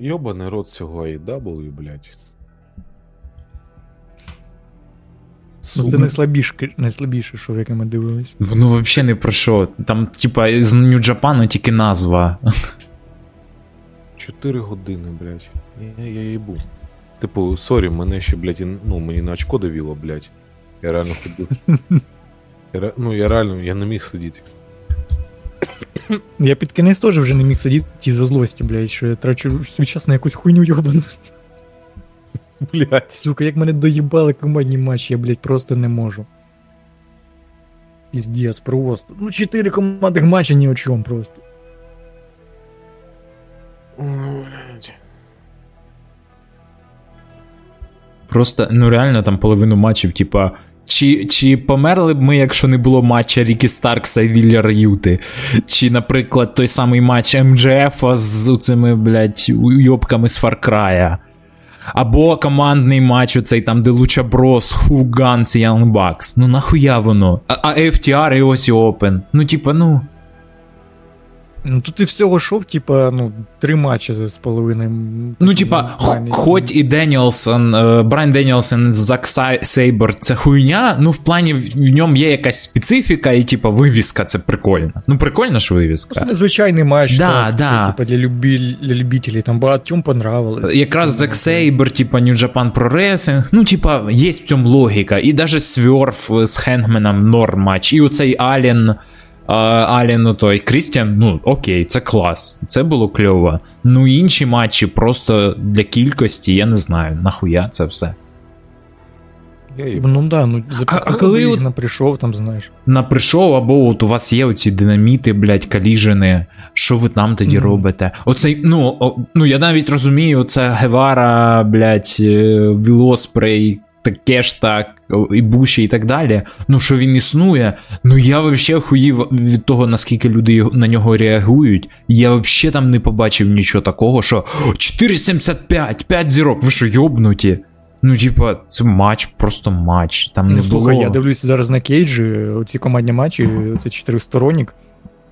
Йобаний рот цього AEW, блядь. Ну, це найслабіше, найслабіше шоу, яке ми дивились. Воно взагалі не про що. Там, типа, з New Japan у тільки назва. 4 години, блядь. Я, я їбу. Типу, sorry, мене ще, блядь, і- ну, мені на очко давіло, блядь. Я реально ходив. Я, ре- ну, я реально, я не міг сидіти. Я під кінець теж вже не міг сидіти із-за злості, блядь, що я трачу свій час на якусь хуйню йобану. Блядь. Сука, як мене доїбали командні матчі, я, блядь, просто не можу. Піздец, просто. Ну, чотири командних матчі ні о чому просто. Просто, ну реально, там половину матчів, типа. Чи, чи померли б ми, якщо не було матча Рікі Старкса і Вілля Юти? Чи, наприклад, той самий матч МДФ з цими, блядь, уйобками з Far Cry? Або командний матч, оцей там, де Луча Брос, Хуганс і Янг Бакс. Ну нахуя воно? А FTR і ось Open. Ну, типа, ну. Ну тут і всього шов, типа, ну, три матчі з половиною. Ну, типа, хоч і Деніелсон, е, Брайан Деніелсон, Зак Сейбер це хуйня, ну в плані в ньому є якась специфіка, і типа вивіска це прикольно. Ну, прикольна ж Це вивіска. незвичайний матч, Да, так, да. Це, типа, для, любі, для любителей, там багатьом понравилось. Якраз Зак Сейбер, типа New Japan Pro Wrestling, ну, типа, є в цьому логіка. І даже Сверф з Хенгменом норм матч. І оцей Ален. Е, Ален, ну той Крістіан, ну окей, це клас, це було кльово. Ну інші матчі просто для кількості, я не знаю, нахуя це все. Ну да, ну за А- а коли їх от- на прийшов, там знаєш. на прийшов, або от у вас є оці динаміти, блядь, каліжини. Що ви там тоді Мгм. робите? Оцей, ну, о, ну я навіть розумію, це Гевара, блядь, е, Вілоспрей, таке ж так, і Буші і так далі. Ну, що він існує. Ну я взагалі хуїв від того, наскільки люди на нього реагують. Я взагалі там не побачив нічого такого, що 4,75, 5 зірок, ви що, йобнуті? Ну, типа, це матч, просто матч. Там не Ну, слухай, було. я дивлюся зараз на кейджі, оці командні матчі, це чотиристоронник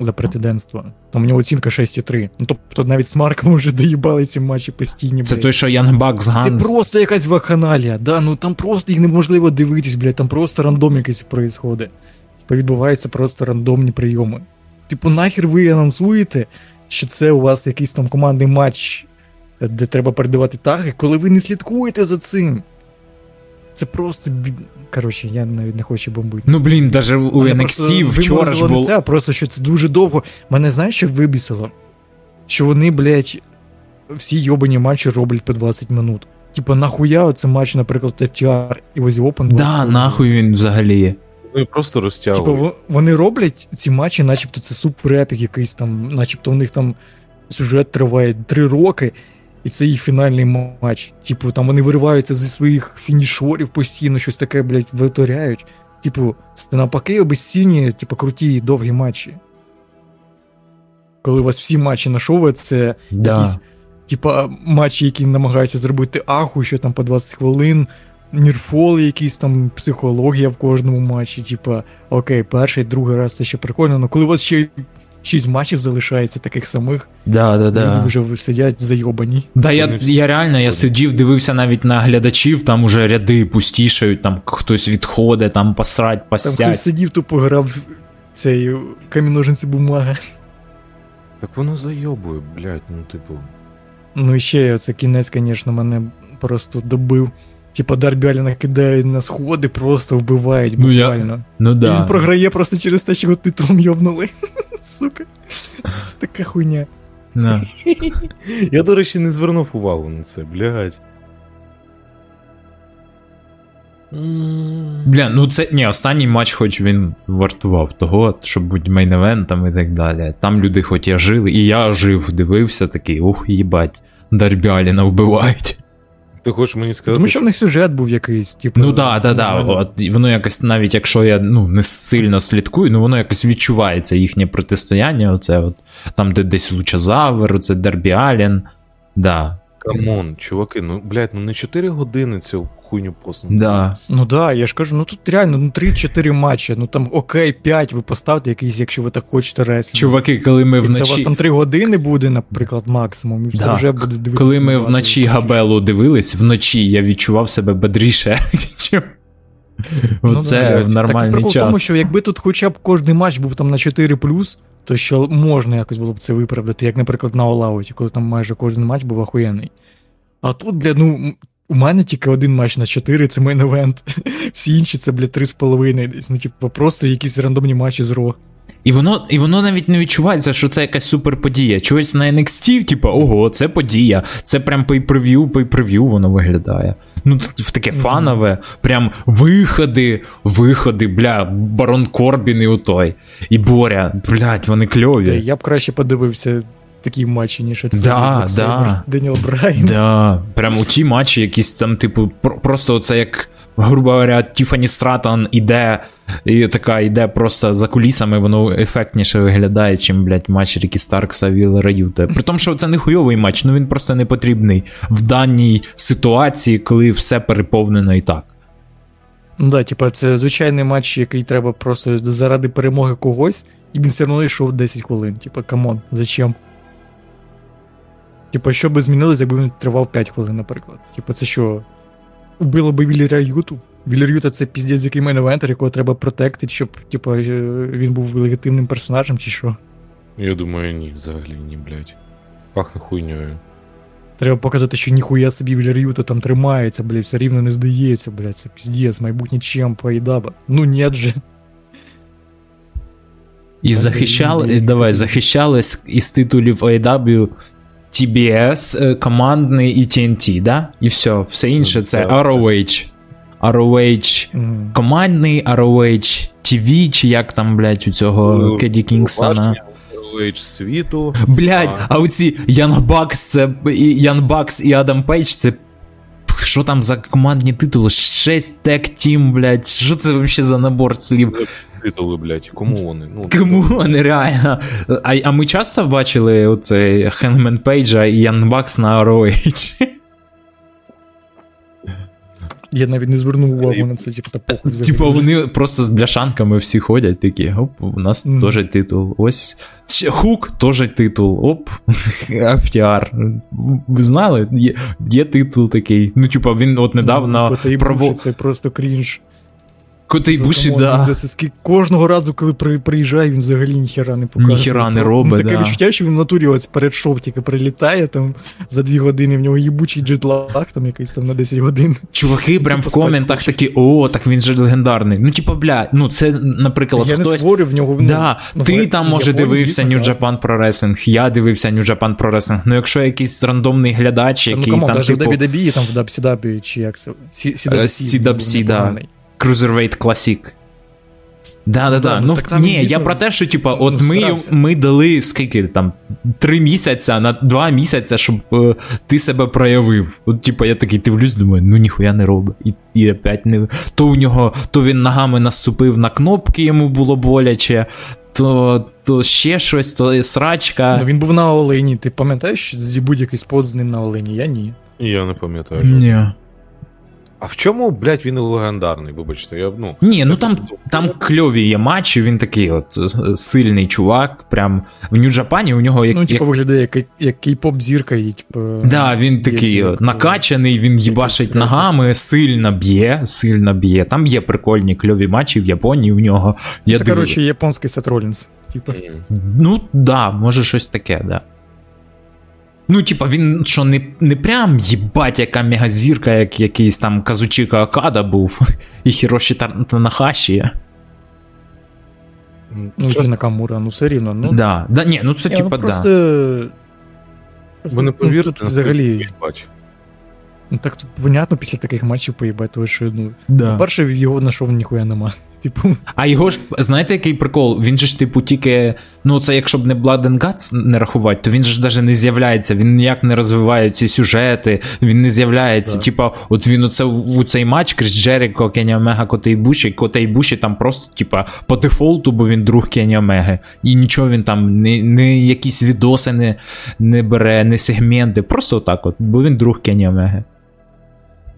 за претендентство. Там у нього оцінка 6,3. Ну тобто навіть з Марком вже доїбали ці матчі постійні. Це блядь. той, що Young Bucks Це просто якась вакханалія, да, ну там просто їх неможливо дивитись, блядь, там просто рандом якийсь происходить. Типа відбуваються просто рандомні прийоми. Типу, нахер ви анонсуєте, що це у вас якийсь там командний матч, де треба передавати таги, коли ви не слідкуєте за цим. Це просто. Коротше, я навіть не хочу бомбити. Ну блін, даже у NXT вчора ж було. це, просто що це дуже довго. Мене знаєш, що вибісило? Що вони, блядь, всі йобані матчі роблять по 20 минут. Типа, нахуя оце матч, наприклад, FTR і Озі Open Да, нахуй він взагалі. Ну і просто Типа, розтягують. во- вони роблять ці матчі, начебто це супер-епік якийсь там, начебто у них там сюжет триває 3 роки, і це їх фінальний матч. Типу, там вони вириваються зі своїх фінішорів постійно, щось таке, блядь, витворяють. Типу, це навпаки обезцінює, типу, круті довгі матчі. Коли у вас всі матчі на шоу, це Да. якісь, типа, матчі, які намагаються зробити аху, що там по 20 хвилин, нірфоли, якісь там психологія в кожному матчі. Типа, окей, перший, другий раз це ще прикольно, але коли у вас ще 6 матчів залишається таких самих, Да, да, люди да. вже сидять зайобані. Да, я, Вони я реально я сидів, дивився навіть на глядачів, там уже ряди пустішають, там хтось відходить, там посрать, Там посять. хтось сидів, тупо грав цей каміножинці бумага. Так воно зайобує, блядь, ну типу. Ну і ще це кінець, звісно, мене просто добив. Типа Дарбі Аліна кидає на сходи, просто вбивають Ну, я- буквально. Ну І да. він програє просто через те, що його титулом йобнули. Сука. Це така хуйня. Да. Я, до речі, не звернув увагу на це, блядь. Бля, ну це ні, останній матч, хоч він вартував того, щоб бути main event ом і так далі. Там люди хоч і жили, і я жив, дивився такий, ух, їбать, Дарбі Алліна вбивають. Ти хочеш мені сказати, Тому що в них сюжет був якийсь, типу. Ну да, да, да. От, воно якось, навіть якщо я ну, не сильно слідкую, ну воно якось відчувається їхнє протистояння. Оце от, там, де десь Лучазавр, оце Дарбі Аллін. Да. Come on, чуваки, ну, блядь, ну не 4 години цю хуйню просто. Да. Ну да, я ж кажу, ну тут реально ну 3-4 матчі, ну там окей, 5 ви поставте якийсь, якщо ви так хочете реслінг. Чуваки, коли ми І це у вас там 3 години буде, наприклад, максимум, і все Да. вже буде дивитися. Коли ми вночі. Габелу дивились, вночі я відчував себе бодріше, чим Ну, Оце да. в нормальний так, прикол в тому, що якби тут хоча б кожний матч був там на 4 то що можна якось було б це виправдати, як, наприклад, на All Out і, коли там майже кожен матч був охуєнний. А тут, бля, ну. У мене тільки один матч на 4, це main event. Всі інші це, бля, 3,5 десь. Ну, типу, просто якісь рандомні матчі з Raw. І воно, і воно навіть не відчувається, що це якась суперподія. Чогось на NXT, типу, ого, це подія. Це прям pay-per-view, pay-per-view воно виглядає. Ну, в таке фанове, прям виходи, виходи, бля, Барон Корбін і отой. І Боря, блядь, вони кльові. Я б краще подивився такі матчі, ніж це. Да, да. Деніел Брайан. Да, прям у ті матчі, якісь там, типу, про- просто оце як, грубо говоря, Тіфані Стратон іде, і така іде просто за кулісами, воно ефектніше виглядає, чим, блядь, матч Рікі Старкса Вілера Юте. При тому, що це не хуйовий матч, ну він просто не потрібний в даній ситуації, коли все переповнено і так. Ну да, типа, це звичайний матч, який треба просто заради перемоги когось, і він все одно йшов 10 хвилин. Типа, come on, зачем? Типа, що би змінилось, якби він тривав 5 хвилин, наприклад. Типа, це що? Вбило би Вілера Юту? Вілер Юта це піздець, який main eventer, якого треба protect ити, щоб, типа, е, він був легітимним персонажем, чи що? Я думаю, ні, взагалі ні, блядь. Пахне хуйньою. Треба показати, що ніхуя собі Віллер Юта там тримається, блядь, все рівно не здається, блядь, це піздець, майбутній чемп, Айдаба. Ну, нет же. І захищали, і- і- давай, захищались із титулів AEW TBS, е, командний і TNT, да? І все. Все інше це. ROH. ROH командний, ROH TV, чи як там, блядь, у цього Ну, Кеді Кінгсона. Лейдж світу. Блядь, А. а оці Ян Бакс, це і Ян Бакс і Адам Пейдж, це. Що там за командні титули? 6 тек тім, блядь. Що це взагалі за набор слів? Титули, блядь. Кому вони? Ну, Кому вони реально? А, а ми часто бачили оцей Хенгмен Пейджа і Ян Бакс на ROH? Я навіть не звернув увагу на це, типу, та похуй взагалі. Типа вони просто з бляшанками всі ходять такі, оп, у нас Мгм. теж титул. Ось хук, теж титул. Оп, FTR. Ви знали? Є, є титул такий. Ну, типа, він от недавно Кота і це просто крінж. Кота Ібуші, come on, да. він Кожного разу, коли при- приїжджає, він взагалі ніхера не показує. Ніхера не Ну, робить, Таке да. відчуття, що він в натурі ось перед шоу тільки прилітає там за дві години, в нього їбучий джетлаг там якийсь там на 10 годин. Чуваки прям в коментах такі, о, так він же легендарний. Ну, типа, бля, ну це, наприклад, я не хтось. в нього. ну, Да, ну, ти в- там може дивився New. Japan Pro Wrestling, я дивився New Japan Pro Wrestling. Ну якщо якийсь рандомний глядач, Ну, який кому, там навіть в типу WWE, там в WCW, чи як це? Сі- CWC, CWC, да. Cruiserweight Classic. Да, да, да. да, ну, Ну, так там ні, дійсно- я про те, що, типа, ну, от ми, старався. ми дали скільки там три місяця на два місяця, щоб е, ти себе проявив. От, типа, я такий дивлюсь, думаю, ну ніхуя не робить. І, і опять не. То у нього, то він ногами наступив на кнопки, йому було боляче, то, то ще щось, то срачка. Ну, він був на Олені. Ти пам'ятаєш, що зі будь-який спот з ним на Олені? Я ні. Я не пам'ятаю. Ні. А в чому, блядь, він легендарний, вибачте, я, ну. Ні, ну там, просто там кльові є матчі, він такий от сильний чувак. Прям в Нью-Джапані у нього як, Ну, як типу, виглядає як, як кей-поп зірка, і типу. Да, він такий як, накачаний, він їбашить ногами, сильно б'є, сильно б'є. Там є прикольні кльові матчі в Японії у нього. Я Це, коротше, японський Сет Ролінс. Типу. Ну, да, може щось таке, да. Ну, типа, він що не, не прям їбать, яка мегазірка, як якийсь там Казучика Акада був, і Хіроші Танахаші. Ну, чи Накамура, ну все рівно. Ну, Да, да, ні, ну це ні, ну, типа, просто... да. Ви не Ну, взагалі. Бач. Ну так тут понятно після таких матчів поїбать, тому що, ну, да. по-перше, його на шоу ніхуя нема. Типу, А його ж, знаєте, який прикол? Він же ж, типу, тільки. Ну, це якщо б не Blood and Guts не рахувати, то він же ж навіть не з'являється, він ніяк не розвиває ці сюжети, він не з'являється. Типа, от він оце у цей матч Кріс Джеріко, Кені Омега, Котей Буші, Котей Буші там просто, типа, по дефолту, бо він друг Кені Омеги. І нічого він там, не, не якісь відоси не, не бере, не сегменти. Просто отак от, бо він друг Кені Омеги.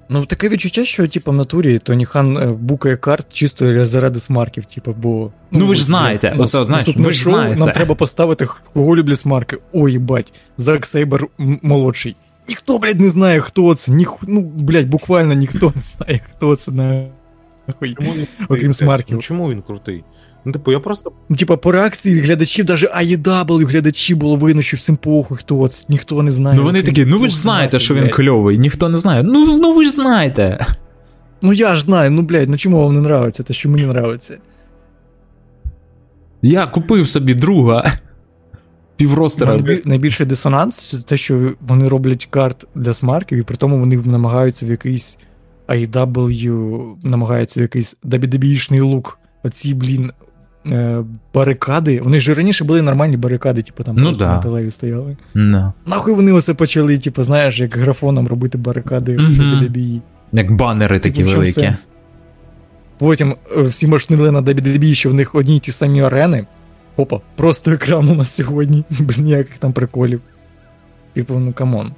Ну таке відчуття, що типу, в натурі Тоні Хан е, букає карт чисто заради смарків, типу, бо. Ну, ви ж знаєте, ну, оце, знаєш, ви ж шоу знаєте. Нам треба поставити, кого люблять смарки. Ой, бать, Зак Сейбер молодший. Ніхто, блядь, не знає, хто це. Ніх... Ну, блядь, буквально ніхто не знає, хто це нахуй. Окрім смарків. Ну, чому він крутий? Ну, типу, я просто. Ну, типа, по реакції глядачів, навіть AEW глядачі було видно, що всім похуй, хто це. Ніхто не знає. Ну вони такі, ну ви ж знаєте, що він кльовий, ніхто не знає. Ну, ну ви ж знаєте. Ну я ж знаю, ну блядь, ну чому вам не нравиться, те, що мені нравиться. Я купив собі друга. Півростера. Найбіль- Найбільший дисонанс це те, що вони роблять карт для смарків, і при тому вони намагаються в якийсь AEW, намагаються в якийсь WWE-шний лук. Оці, блін, е, барикади. Вони ж раніше були нормальні барикади, типу там Ну да. на телеві стояли. No. Нахуй вони оце почали, типу, знаєш, як графоном робити барикади в Мгм. WWE. Як банери такі Типу, в великі. сенс? Потім е, всі машнили на WWE, що в них одні й ті самі арени. Опа, просто екран у нас сьогодні, без ніяких там приколів. Типу, ну come on.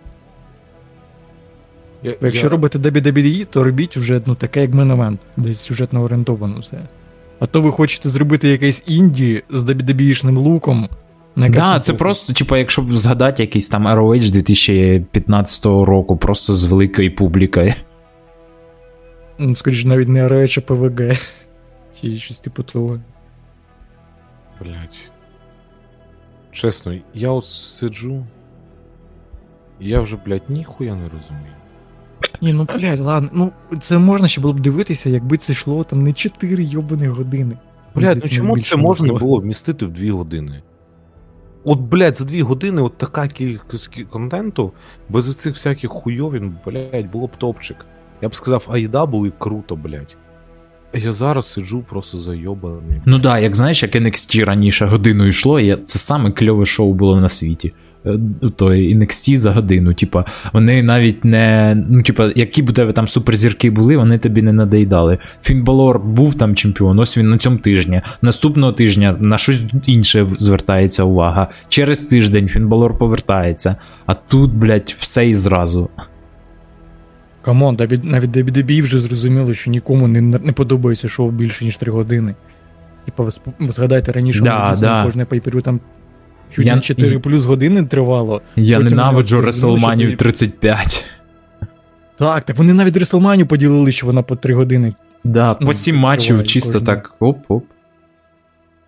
Я, Якщо я, робите WWE, то робіть вже ну, таке, як main event, десь сюжетно орієнтовано все. А то ви хочете зробити якесь indie з WWE-шним луком. Так, да, це просто, типу, якщо б згадати якийсь там ROH 2015 року, просто з великою публікою. Ну, скоріше, навіть не ROH, а PWG. Чи щось типу того. Блять. Чесно, я от сиджу. і Я вже, блядь, ніхуя не розумію. Ні, ну блядь, ладно, ну це можна ще було б дивитися, якби це йшло там не 4 йобані години. Блядь, ну чому це можна було. було вмістити в 2 години? От, блядь, за 2 години от така кількість контенту, без цих всяких хуйовин, блядь, було б топчик. Я б сказав, айда були і круто, блядь. Я зараз сиджу просто зайобаний. Ну да, як знаєш, як NXT раніше годину йшло, і це саме кльове шоу було на світі. Е, То NXT за годину. Типа, вони навіть не. Ну, типа, які б у тебе там суперзірки були, вони тобі не надоїдали. Фінбалор був там чемпіон, ось він на цьому тижні. Наступного тижня на щось інше звертається увага. Через тиждень Фінбалор повертається. А тут, блядь, все і зразу. Come on, навіть WWE вже зрозуміло, що нікому не, не подобається шоу більше, ніж 3 години. Типа, ви згадайте, раніше Да, да. кожне pay-per-view там чуть Я- не 4 плюс години тривало. Я ненавиджу WrestleMania 35. Так, так вони навіть Реслманію поділили, що вона по 3 години. Да, Ну, по сім матчів чисто кожна. так оп-оп.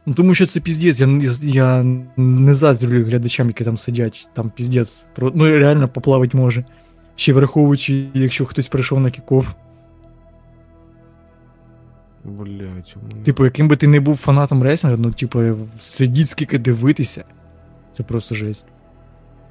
Ну тому що це піздець, я, я, я не заздрю глядачам, які там сидять, там піздець. Ну реально поплавить може. Ще враховуючи, якщо хтось прийшов на кіков. Блядь. ну, Типу, яким би ти не був фанатом реслінгу, ну, типу, сидіть скільки дивитися. Це просто жесть.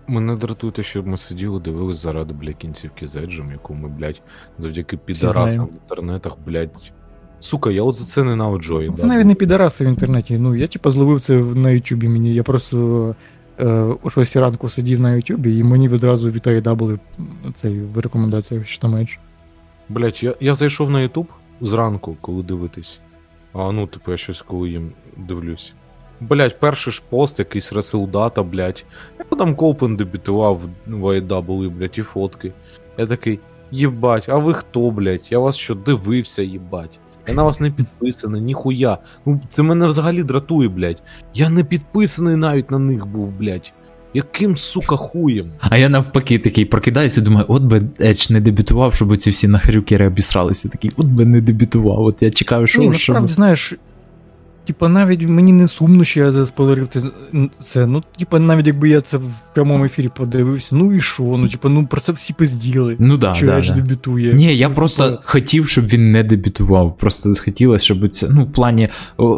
Мене дратує те, що ми сиділи, дивились заради, бля, кінцівки з Еджем, яку ми, блядь, завдяки підарасам в інтернетах, блядь. Сука, я от за це ненавиджу. Це да, навіть не підараси в інтернеті. Ну, я типу зловив це на Ютубі мені. Я просто о 6 ранку сидів на Ютубі, і мені відразу від AEW цей в рекомендаціях, що там Edge. Блять, я, я зайшов на Ютуб зранку, коли дивитись. А ну, типу, я щось коли їм дивлюсь. Блять, перший ж пост, якийсь Реселдата, блять. Я там Колпен дебютував в AEW, блять, і фотки. Я такий, єбать, а ви хто, блять? Я вас що дивився, єбать. Я на вас не підписаний, ніхуя. Ну, це мене взагалі дратує, блять. Я не підписаний навіть на них був, блять. Яким, сука, хуєм? А я навпаки такий прокидаюся і думаю, от би Едж не дебютував, щоб ці всі нахрюкери обісралися. Такий, от би не дебютував. От я чекаю, що Ні, щоб... насправді, знаєш, типа навіть мені не сумно, що я заспойлерив це. Ну, типа, навіть якби я це в прямому ефірі подивився, ну і що? Ну, типа, ну про це всі пизділи. Ну да, що да, Edge да. дебютує. Ні, я Ну, просто типа, хотів, щоб він не дебютував. Просто хотілося, щоб це, ну, в плані,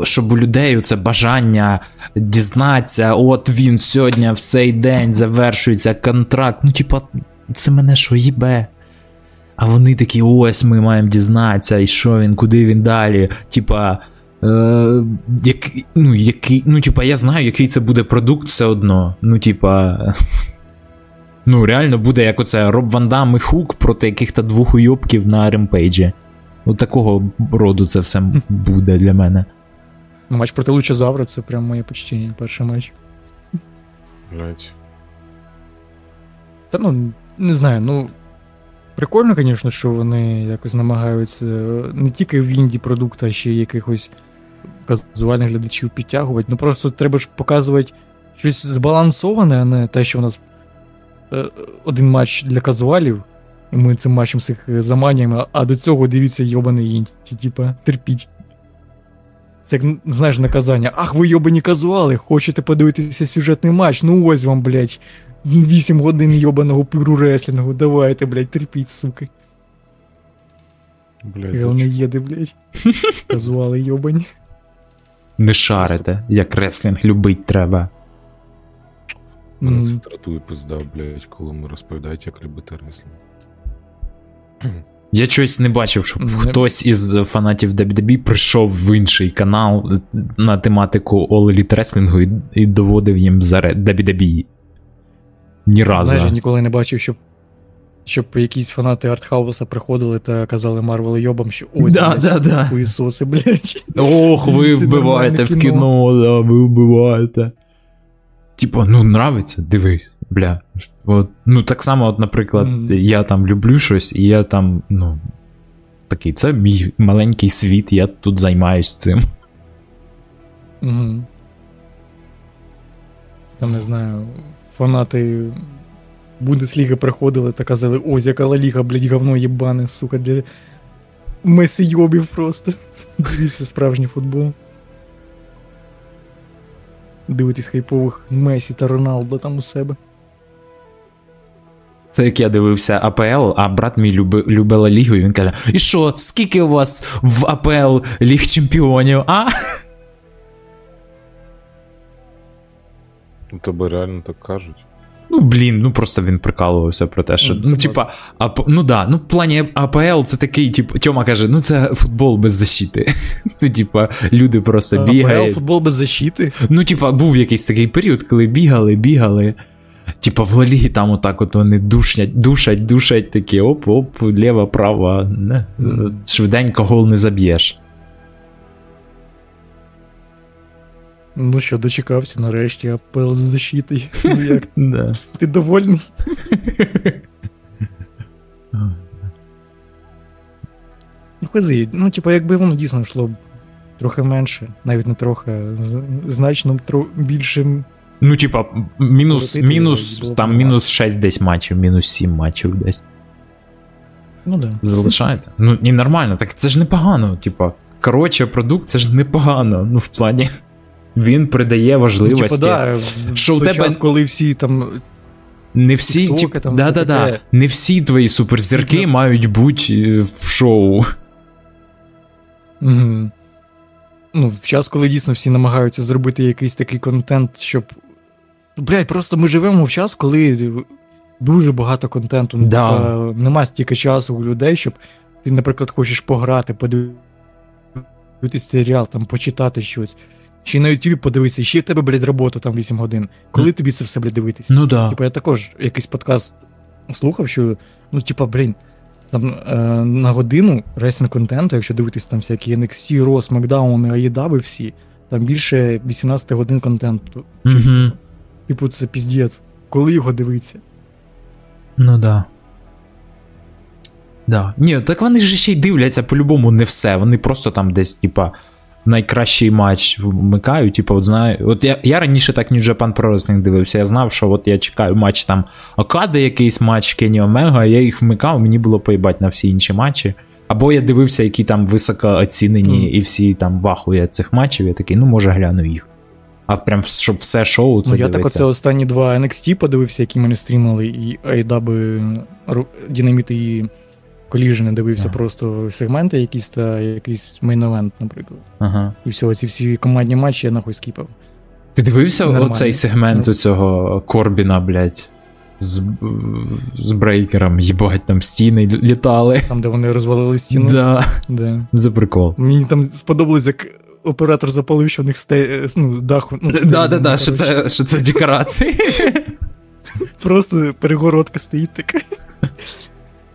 щоб у людей це бажання дізнатися, от він сьогодні в цей день завершується контракт. Ну, типа, це мене що їбе. А вони такі, ось ми маємо дізнатися, і що він, куди він далі. Типа, Е, як, ну, який, ну, типа, я знаю, який це буде продукт все одно. Ну, типа. Ну, реально буде як оце Роб Ван Дам і Хук проти яких-то двох уйобків на ремпейджі. От такого роду це все буде для мене. Ну, матч проти Лучозавра це прям моє почтення, перший матч. Блять. Та ну, не знаю, ну. Прикольно, звісно, що вони якось намагаються не тільки в інді продукт, а ще й якихось казуальних глядачів підтягувати. Ну просто треба ж показувати щось збалансоване, а не те, що у нас е, один матч для казуалів, і ми цим матчем всіх заманюємо, а до цього дивіться йобаний інді. Типа, терпіть. Це як, знаєш, наказання. Ах, ви йобані казуали, хочете подивитися сюжетний матч? Ну ось вам, блядь, 8 годин йобаного пиру реслінгу. Давайте, блядь, терпіть, суки. Блять, вони їде, блядь. Казуали йобані. Не шарите, як реслінг любить треба. Мене це дратує пизда, блять, коли ми розповідають, як любити реслінг. Я щось не бачив, щоб Не- хтось із фанатів WWE прийшов в інший канал на тематику All Elite Wrestling і, і доводив їм за WWE. Ні разу. Знаєш, я ніколи не бачив, щоб, щоб якісь фанати артхауса приходили та казали Марвел йобам, що ось, да, да, да. хуїсоси, блядь. Ох, ви вбиваєте в кіно, да, ви вбиваєте. Типа, ну нравиться, дивись, бля. От, ну так само, от, наприклад, Мгм. я там люблю щось, і я там, ну. Такий, це мій маленький світ, я тут займаюсь цим. Угу. Там, не знаю, фанати Бундесліги приходили та казали, ось яка Ла Ліга, блядь, говно єбане, сука, для Месі йобів просто. Дивіться справжній футбол. Дивитись хайпових Месі та Роналдо там у себе. Це як я дивився АПЛ, а брат мій люби, любила лігу, і він каже: І що, скільки у вас в АПЛ ліг чемпіонів? А? У тебе реально так кажуть. Ну, блін, ну просто він прикалувався про те, що. Ну, Ну, типа, АП, ну да, ну в плані АПЛ це такий, типу, Тьома каже, ну це футбол без защити. Ну, типа, люди просто АПЛ, бігають. футбол без защити. Ну, типа, був якийсь такий період, коли бігали, бігали. Типа, в Лалі там отак от вони душнять, душать, душать такі, оп-оп, ліва, права. Не. Швиденько гол не заб'єш. Ну що, дочекався нарешті АПЛ з защитою. Ну як, Да. ти довольний? Ну, хази, ну, типа, якби воно дійсно йшло трохи менше, навіть не трохи, значно тро- більшим. Ну, типа, мінус, мінус, там мінус 6 десь матчів, мінус 7 матчів десь. Ну да. Залишаєте. Ну, і нормально, так це ж непогано. Типа, коротше, продукт це ж непогано. Ну, в плані. Він придає Ну, важливості. типа, да, Що в тебе- час, коли всі там. Не всі, тип, там, да, да, да, не всі твої суперзірки Всі- мають бути е, в шоу. Угу. Ну, в час, коли дійсно всі намагаються зробити якийсь такий контент, щоб. Блять, просто ми живемо в час, коли дуже багато контенту. Ну, Да. типа, нема стільки часу у людей, щоб ти, наприклад, хочеш пограти, подивитися серіал, там, почитати щось. Чи на Ютубі подивитися, ще в тебе, блядь, робота там 8 годин. Коли тобі це все, блядь, дивитися? Ну да. Типа, я також якийсь подкаст слухав, що, ну, типа, блін, там е, на годину рейсинг контенту, якщо дивитись там всякі NXT, Raw, SmackDown, AEW всі, там більше 18 годин контенту. Чисто. Мгм. Типу, це піздець. Коли його дивитися? Ну да. Да. Ні, так вони ж ще й дивляться по-любому не все. Вони просто там десь, типа, найкращий матч вмикають. Типа, от знаю. От я, я раніше так New Japan Pro Wrestling дивився. Я знав, що от я чекаю матч там Окади, якийсь матч Кені Омега, я їх вмикав, мені було поїбать на всі інші матчі. Або я дивився, які там високо оцінені, і всі там в ахує з цих матчів. Я такий, ну може гляну їх. А прям щоб все шоу це ну, я так оце останні два NXT подивився, які ми не стрімили, і AEW, Ру- Dynamite і Collision дивився Ага. просто сегменти якісь та якийсь main event, наприклад. Ага. І все, ці всі командні матчі я нахуй скіпав. Ти дивився Нормально. оцей сегмент Ну. у цього Корбіна, блядь, з, з брейкером, їбать, там стіни літали. Там, де вони розвалили стіну. Да, Да. за прикол. Мені там сподобалось, як оператор запалив, що у них сте... ну, даху. Ну, стелю, Да, да, ну, да, що це, що це декорації. Просто перегородка стоїть така.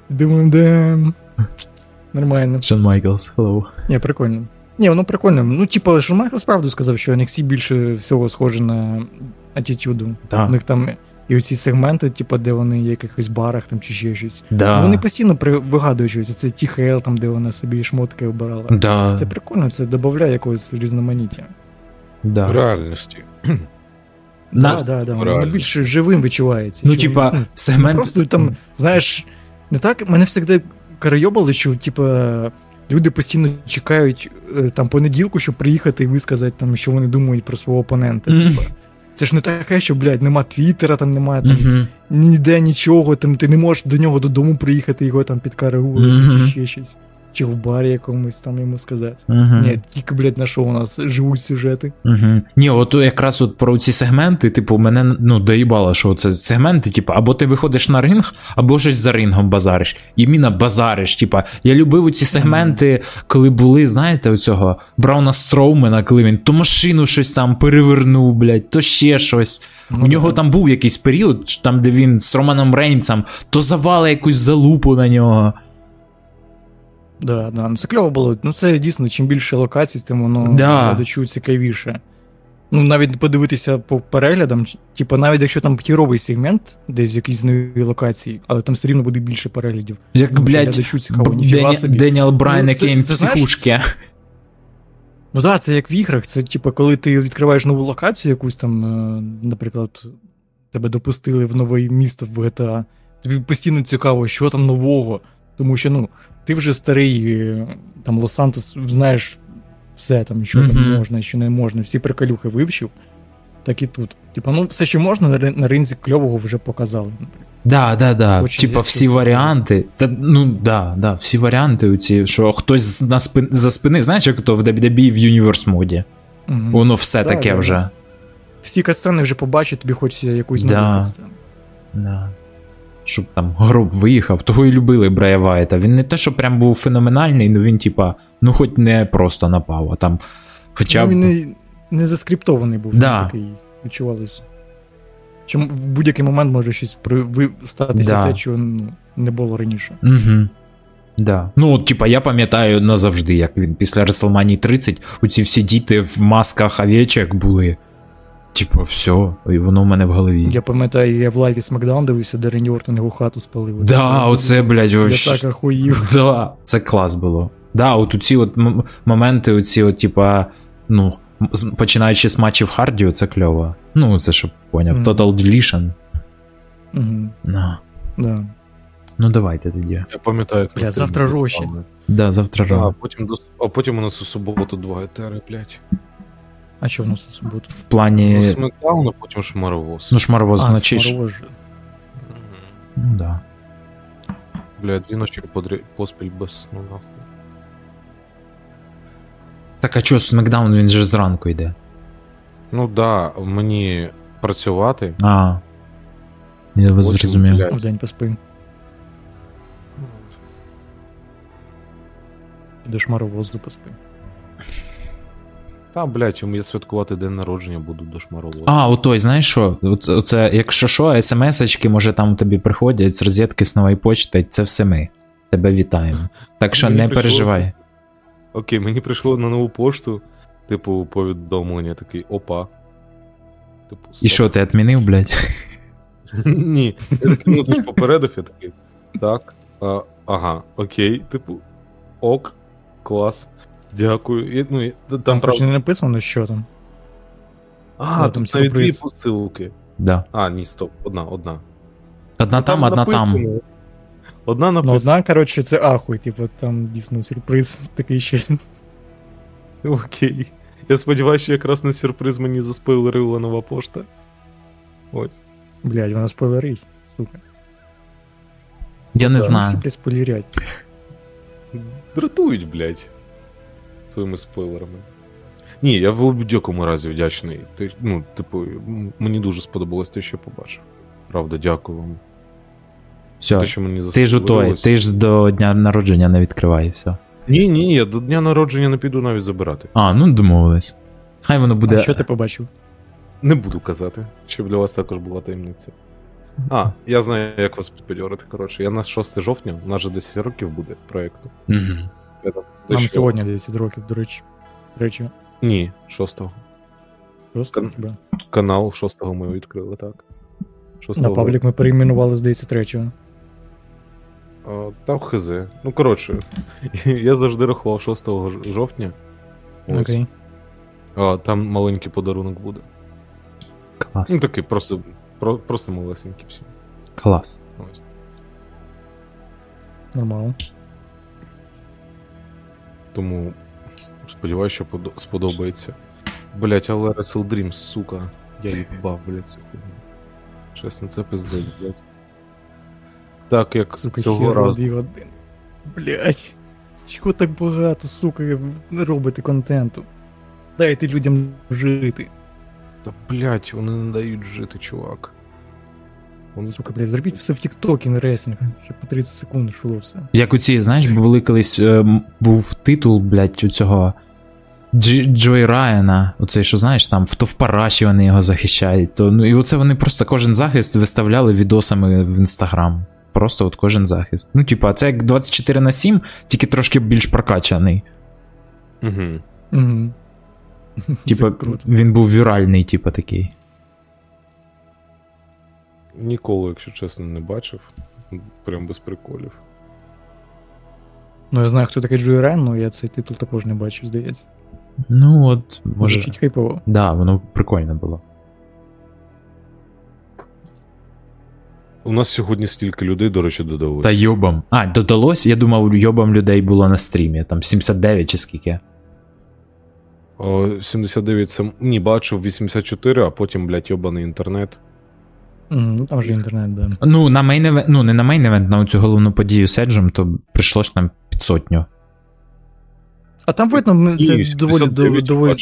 Думаю, де. Нормально. Шон Майклс, hello. Ні, прикольно. Ні, воно прикольно. Ну, типа, що Майкл справду сказав, що NXT більше всього схоже на Attitude. У них там і оці сегменти, типу, де вони є в якихось барах там чи ще щось. да. Вони постійно при... вигадують щось. Це THL, там, де вона собі шмотки обирала. Да, Це прикольно, це додає якогось різноманіття. В да. реальності. На- Да, да, да. Воно Реально. живим відчувається. Ну, типа, ну, сегмент. Просто там, знаєш, не так. Мене завжди карайобали, що типу, Люди постійно чекають е, там понеділку, щоб приїхати і висказати, там, що вони думають про свого опонента. Мгм. Типа. Це ж не таке, що, блядь, нема твіттера, там немає там, Мгм. ніде нічого, там ти не можеш до нього додому приїхати, його там підкарагувати, Мгм. чи ще щось. Чи в барі якомусь там йому сказати. Мгм. Ні, тільки, блядь, на що у нас живуть сюжети. Угу. Ні, от якраз от про ці сегменти, типу, мене ну, доїбало, що це сегменти, типу, або ти виходиш на ринг, або щось за рингом базариш. І міна базариш. Типа, я любив ці сегменти, коли були, знаєте, у цього Брауна Строумена, коли він то машину щось там перевернув, блядь, то ще щось. Ну, у нього там був якийсь період, там, де він з Романом Рейнсом, то завали якусь залупу на нього. Да, да. Ну це кльово було. Ну це дійсно, чим більше локацій, тим воно Да. глядачу цікавіше. Ну, навіть подивитися по переглядам, типу, навіть якщо там хіровий сегмент, десь в якійсь новій локації, але там все рівно буде більше переглядів. Як, Тому що блядь, глядачу цікаво, ніфіга Дені- собі. Деніел Брайан, Ну, який знаєш, психушці. Ну так, да, це як в іграх. Це типу, коли ти відкриваєш нову локацію, якусь там, е, наприклад, тебе допустили в нове місто в GTA. Тобі постійно цікаво, що там нового. Тому що, ну, ти вже старий, е, там Лос-Сантос, знаєш все там, що Мгм. там можна, що не можна, всі приколюхи вивчив. Так і тут. Типа, ну, все, що можна, на, на ринзі кльового вже показали. Да, да, да. Очень Типа всі чувствую. варіанти. Та, ну да, да, всі варіанти, оці, що хтось на спин, за спини, знаєш, як то в WWE в Universe моді. Мгм. Воно все Да, таке да, вже. Всі катсцени вже побачить, тобі хочеться якусь Да. нову катсцену. Да. Щоб там гроб виїхав, того і любили Брея Вайта. Він не те, що прям був феноменальний, ну він, типа, ну хоч не просто напав, а там. Хоча Ну, він не, не заскриптований був, Да. він такий відчувалося. Що в будь-який момент може щось при, ви, статися Да. те, що ну, не було раніше. Угу. Да. Ну, от, типа, я пам'ятаю назавжди, як він після WrestleMania 30, оці всі діти в масках овечок були. Типа, все, і воно в мене в голові. Я пам'ятаю, я в лайві Смакдаун дивився, де Ренні Ортон його хату спалив. Да, оце, блядь, Я вообще. так ахуїв. Да, це клас було. Да, от ці от м- моменти, оці, от, типа, ну, починаючи з матчів Хардіо, це кльово. Ну, це щоб поняв. Мгм. Total Deletion. Угу, Ну, да. ну давайте тоді. Я пам'ятаю, як завтра. Рощі. Да, завтра А потім, а потім у нас у суботу два етери, блядь. А що у нас у суботу? В плані. Ну, Смакдаун, а потім Шмаровоз. Ну, шмаровоз а, вночі. ж. Смарова. Ну да. Бля, дві ночі подрі... поспіль без сну, нахуй. Так, а чого, Смакдаун, він же зранку йде. Ну да, мені працювати. А. Я вас Потім, зрозумів. блядь. В день поспим. До шмаровозу поспим. Та, блядь, я святкувати день народження буду до Шмаровозу. А, отой, знаєш що? Оце, оце, якщо що, смс-очки, може там тобі приходять з розетки з нової почти, це все ми. Тебе вітаємо. Так що Мені не прийшло- переживай. Окей, мені прийшло на нову пошту, типу, повідомлення такий, опа. Типу, І що, ти відмінив, блядь? Ні. Я такий, ну ти ж попередив, я такий. Так. А, ага, окей, типу, ок, клас. Дякую. І, ну, і, там, Там правда. не написано, що там. А, там тут навіть дві сюрприз. посилки. Да. А, ні, стоп, одна, одна. Одна Ну, там, одна там. написано. Одна Ну, написана. одна, коротше, це ахуй, типу, там дійсно сюрприз такий ще. Окей. Я сподіваюся, що якраз на сюрприз мені заспойлерила нова пошта. Ось. Блядь, вона спойлерить, сука. Я не Да. знаю. Всі, блядь, спойлерять. Дратують, блядь. Своїми спойлерами. Ні, я в будь-якому разі вдячний. Ти, ну, типу, мені дуже сподобалось те, що я побачив. Правда, дякую вам. Все. Те, що мені Ти ж у той, ти ж до дня народження не відкривай, все. Ні, ні, ні, до дня народження не піду навіть забирати. А, ну домовились. Хай воно буде. А що ти побачив? Не буду казати, щоб для вас також була таємниця. А, я знаю, як вас підбадьорити. Коротше, я на 6 жовтня, у нас же 10 років буде проєкту. Угу. Нам дещо- сьогодні 10 років, до речі. До речі, Ні, 6-го. просто Кан- Канал 6-го ми відкрили, так. 6 На паблік ми перейменували, здається, третього. А, Та хз. Ну, коротше, я завжди рахував 6 жовтня. Ось. Окей. А, там маленький подарунок буде. Клас. Ну такий, просто, про, просто малесенький всі. Клас. Ось. Нормально. Тому сподіваюся, що подо- сподобається. Блять, але Wrestle Dreams, сука. Я їбав, блять, цю хуйню. Чесно, це пиздець, блять. Так, як Сука, цього хер разу. години. Блять. Чого так багато, сука, не робите контенту? Дайте людям жити. Та блять, вони не дають жити, чувак. Сука, блядь, зробіть все в Тіктокі, не ресінг, щоб по 30 секунд йшло все. Як у ці, знаєш, були колись е, був титул, блядь, у цього Джой Райана, оцей, що знаєш, там то в параші вони його захищають. То, ну, і оце вони просто кожен захист виставляли відосами в інстаграм. Просто от кожен захист. Ну, типа, це як 24 на 7, тільки трошки більш прокачаний. Угу. Угу. Типа, він був віральний, типа такий. Ніколи, якщо чесно, не бачив. Прям без приколів. Ну, я знаю, хто такий Джой Райан, але я цей титул також не бачив, здається. Ну, от, може. Звучить хайпово. Да, воно прикольно було. У нас сьогодні стільки людей, до речі, додали. Та йобам. А, додалось, я думав, йобам людей було на стрімі, там 79 чи скільки. О, 79 це. Ні, бачив 84, а потім, блядь, йобаний інтернет. Ну, там же інтернет, да. Ну, на main event, ну не на main event, на цю головну подію з Еджем, то прийшлось нам під сотню. А там видно, ми- це доволі, доволі.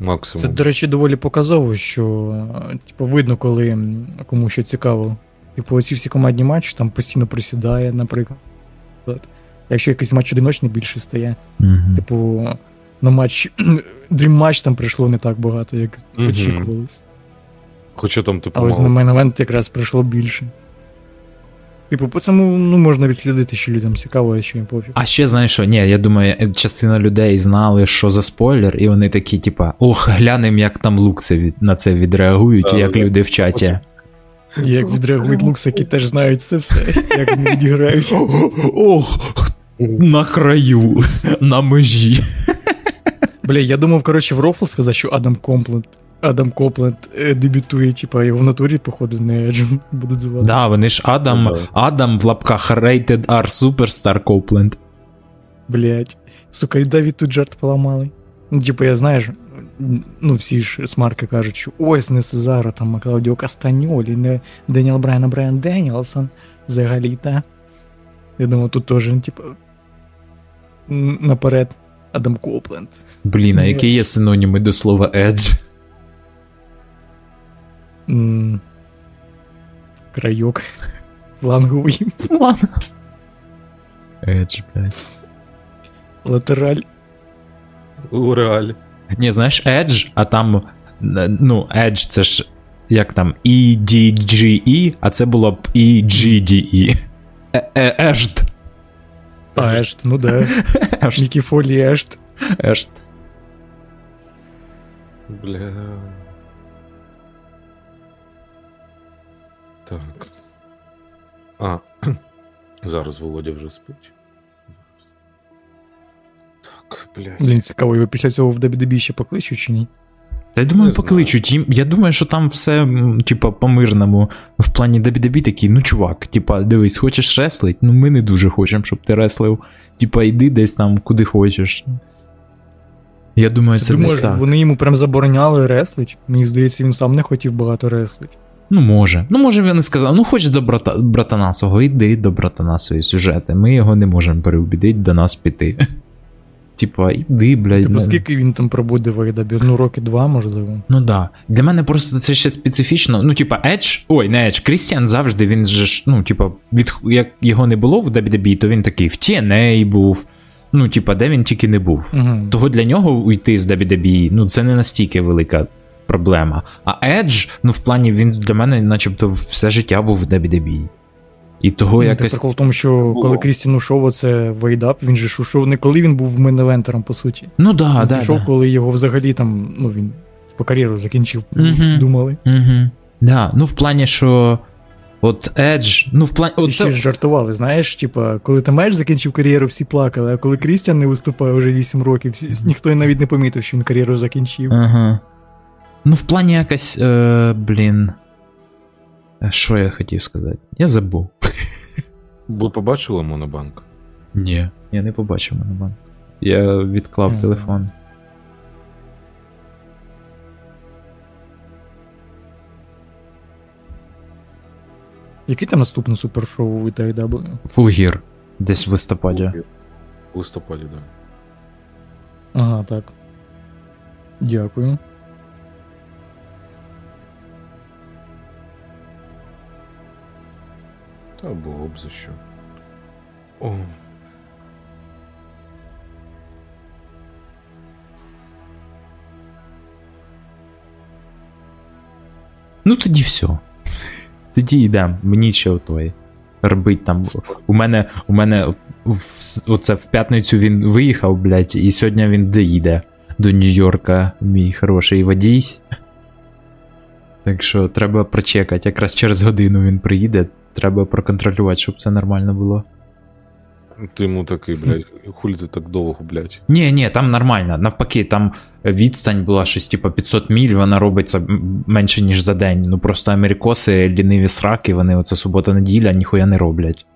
Максимум. Це, до речі, доволі показово, що типу, видно, коли кому що цікаво. Типу, оці всі командні матчі там постійно просідає, наприклад. Якщо якийсь матч одиночний більше стає. Угу. Типу, на матч Dream Match там прийшло не так багато, як Мгм. очікувалось. Хоча там, типу, А ось на мало. main event якраз прийшло більше. Типу, по цьому ну, можна відслідити, що людям цікаво, а що їм пофіг. А ще знаєш що, ні, я думаю, частина людей знали, що за спойлер, і вони такі, типа, ох, глянемо, як там лукси від, на це відреагують, Да, як да. люди в чаті. Як відреагують лукс, які теж знають це все, як вони відіграють. Ох, на краю, на межі. Бля, я думав, коротше, в рофл сказати, що Адам Комплент. Адам Копленд е, дебютує, типа, його в натурі, походу, не Еджем будуть звати. Да, вони ж Адам, Ну, да. Адам в лапках Rated R Superstar Copeland. Блять. Сука, і Давід тут жарт поламали. Ну, типу, я знаєш, ну всі ж смарки кажуть, що ось не Сезаро, там, Клаудіо Кастаньолі, не Деніел Брайан, а Брайан Деніелсон взагалі, та. Я думаю, тут теж, типу, наперед Адам Копленд. Блін, а які є синоніми до слова Edge? М, Крайок. Фланговий. Ладно. Edge, блядь. Латераль. У реалі. Ні, знаєш, Edge, а там. е, Ну, Edge це ж як там EDGE, а це було б EGDE. Е- е- Ежд. А, Ешт, ну да. Ежд. Мікі Фолі Ешт. Ежд. Бля. Так. А. Зараз Володя вже спить. Так, блядь. Блін, цікаво, його після цього в WWE ще покличуть чи ні? Та я думаю, Не покличуть. Їм- Я думаю, що там все, м, типа, по-мирному. В плані WWE такий, ну чувак, типа, дивись, хочеш реслить? Ну ми не дуже хочемо, щоб ти реслив. Типа, йди десь там, куди хочеш. Я думаю, Ти це думаєш, десь так. вони йому прям забороняли реслить? Мені здається, він сам не хотів багато реслить. Ну, може. Ну, може, він сказав, ну хочеш до брата, братана свого, йди до братана свої сюжети. Ми його не можемо переубідити до нас піти. Типа, іди, блядь. Типу, скільки він там пробуде в Айдабі? Ну, роки два, можливо. Ну да. Для мене просто це ще специфічно. Ну, типа, Edge, ой, не Edge, Крістіан завжди він же ж, ну, типа, від як його не було в WWE, то він такий в TNA був. Ну, типа, де він тільки не був. Угу. Того для нього уйти з WWE, ну, це не настільки велика проблема. А Edge, ну, в плані, він для мене, начебто, все життя був в WWE. І того Ну, якось. Прикол в тому, що коли Крістін ушов оце в AEW, він же ж ушов не коли він був мейн-евентером, по суті. Ну да, він да. пішов, да. коли його взагалі там, ну він по кар'єру закінчив, всі думали. Угу. Да, ну в плані, що. От Edge, ну в плані. Це ще ж жартували, знаєш, типа, коли там Едж закінчив кар'єру, всі плакали, а коли Крістіан не виступає вже 8 років, всі, ніхто навіть не помітив, що він кар'єру закінчив. Ага. Ну, в плані якось. Е, блін. Е, Що я хотів сказати? Я забув. Ви побачили Монобанк? Ні. Я не побачив монобанк. Я відклав Ага. телефон. Який там наступне супершоу від AEW? Фулгір. Десь в листопаді. У листопаді, так. Да. Ага, так. Дякую. Та було б за що. О. Ну тоді все. Тоді йдемо. Мені ще отой. Робить там. У мене, у мене в- оце в п'ятницю він виїхав, блядь, і сьогодні він доїде до Нью-Йорка, мій хороший водій. Так що треба прочекати. Якраз через годину він приїде. Треба проконтролювати, щоб все нормально було. Ти йому такий, блядь, хулі ти так довго, блядь. Ні, ні, там нормально. Навпаки, там відстань була щось, типу, 500 міль, вона робиться менше, ніж за день. Ну просто америкоси, ліниві сраки, вони оце субота-неділя ніхуя не роблять.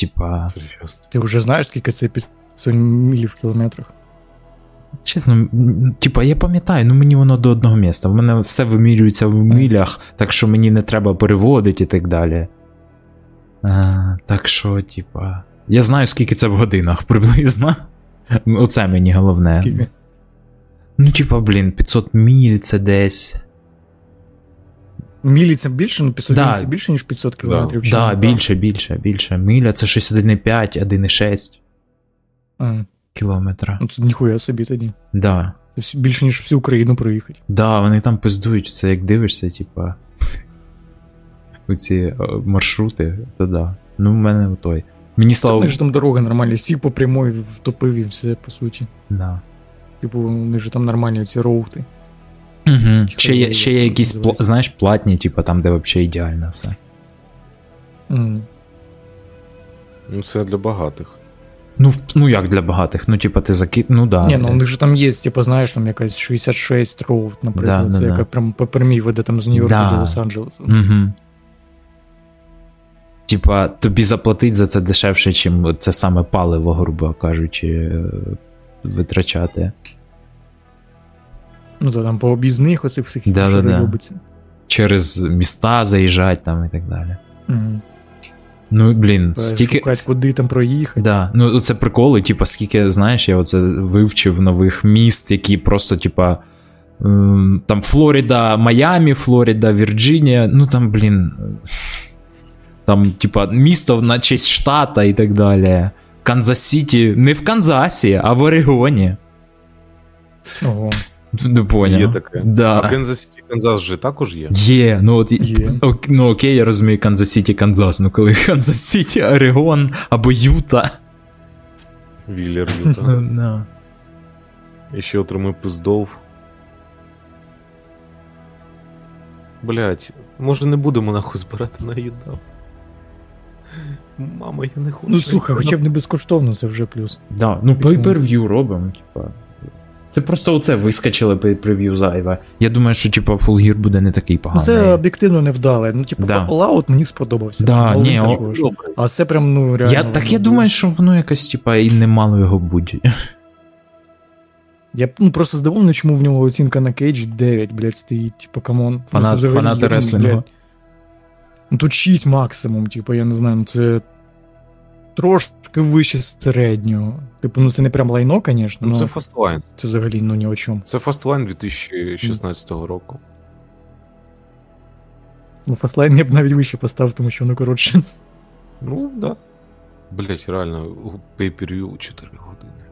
Типа. Серйозно. Ти вже знаєш, скільки це 500 мілів в кілометрах? Чесно, типа, я пам'ятаю, ну мені воно до одного міста. В мене все вимірюється в милях, так що мені не треба переводити і так далі. А, так що, типа. Я знаю, скільки це в годинах приблизно. Оце мені головне. Скільки? Ну, типа, блін, 500 міль це десь. Мілі це більше, ну 500 Да. міль це більше, ніж 500 кілометрів. чи Да, ні? більше, більше, більше. Миля це щось 1,5, 1,6 кілометра. ну це ніхуя собі тоді. Да. Це більше, ніж всю Україну проїхати. Да, вони там пиздують, це як дивишся, типа. У ці о, маршрути, то да. Ну, в мене той. Мені слава. Вони ж там дороги нормальні, сів по прямой, втопив і все, по суті. Да. Типу, вони ж там нормальні ці роути. Угу. Ще є, ще є якісь, пла- знаєш, платні, типа там, де взагалі ідеально все. Мгм. Ну, це для багатих. Ну, в- ну як для багатих, ну, типа, ти закид. Ну да. Ні, ну у них же там є, типу, знаєш, там якась 66 роут, наприклад, Да, це да, яка да. прям по прямій веде там з Нью-Йорка Да. до Лос-Анджелесу. Угу. Типа, тобі заплатить за це дешевше, чим це саме паливо, грубо кажучи, е, витрачати. Ну то там по об'їзних оцих всіх Да, да, да. робиться. Через міста заїжджати там і так далі. Мгм. Ну, блін, стільки. Шукати, куди там проїхати. Да, ну це приколи, типа, скільки, знаєш, я оце вивчив нових міст, які просто, типа. ем, Там Флоріда, Майамі, Флоріда, Вірджинія. Ну там, блін. Там, типа, місто на честь штата і так далі. Канзас Сіті, не в Канзасі, а в Орегоні. Ого. Не поняв. Є таке. Да. А Канзас Сіті, Канзас же також є. Є, ну от Є. ок- ну окей, я розумію Канзас Сіті, Канзас. Ну коли Канзас Сіті, Орегон або Юта. Віллер Юта. Да. І ще отримай пиздов. Блять, може не будемо нахуй збирати на їдав. Мама, я не хочу. Ну слухай, хоча б не безкоштовно, це вже плюс. Да, ну Типу- pay-per-view робимо, типа. Це просто оце вискочили pay-per-view зайве. Я думаю, що типа Full Gear буде не такий поганий. Ну це об'єктивно невдале. Ну, типу, Да. All Out мені сподобався. Да, ні, о- А це прям, ну, реально. я, так я думаю, що воно якось, типа, і не мало його бути. Я ну, просто здивований, чому в нього оцінка на Кейдж 9, блядь, стоїть, типу, come on. Фанат- фанати ну, реслінгу. блядь. Ну тут 6 максимум, типу, я не знаю, ну це трошки вище середнього. Типу, ну це не прям лайно, звісно, Ну, це Fastlane. це взагалі ну ні о чому. Це Fastlane 2016 року. Ну, Fastlane я б навіть вище поставив, тому що воно коротше. Ну, да. Блять, реально, pay-per-view 4 години.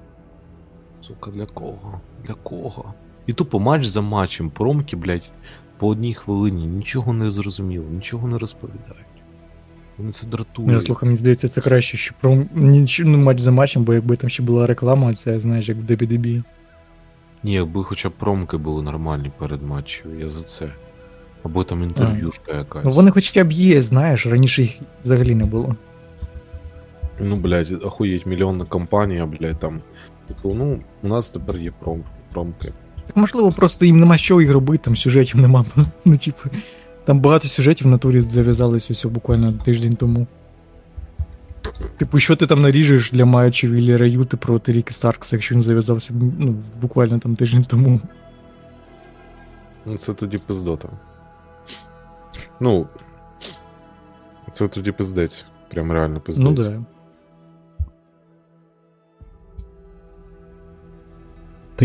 Сука, для кого? Для кого? І тупо матч за матчем, промки, блять, по одній хвилині, нічого не зрозуміло, нічого не розповідають. Вони це Ну, слухай, мені здається, це краще, що про нічого ну, матч за матчем, бо якби там ще була реклама, це знаєш, як в WWE. Ні, якби хоча б промки були нормальні перед матчем, я за це. Або там інтерв'юшка якась. Ну вони хоча б є, знаєш, раніше їх взагалі не було. Ну, блядь, охуєть, мільйонна компанія, блядь, там. Типу, ну, у нас тепер є пром, промки. Так можливо, просто їм нема що їх робити, там сюжетів нема. Ну, типу, там багато сюжетів в натурі зав'язалось ось буквально тиждень тому. Типу, що ти там наріжеш для матчів Віллі Раюти проти Ріки Старкса, якщо він зав'язався ну, буквально там тиждень тому. Ну, це тоді пиздота. Ну. Це тоді пиздець. Прям реально пиздець. Ну да.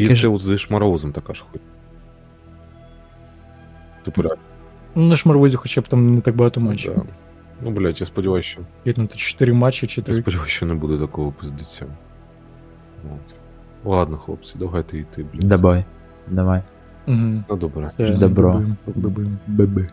І це ж от зі шмарозом така ж хуй. Типу, реально. Ну, на шмарвозі хоча б там не так багато матчів. Да. Ну, блядь, я сподіваюся, що. Є там 4 матчі чи Я сподіваюся, що не буде такого пиздеця. От. Ладно, хлопці, давайте йти, блядь. Давай. Давай. Угу. Ну добре. Це Добро. бибим, бибим. Биби.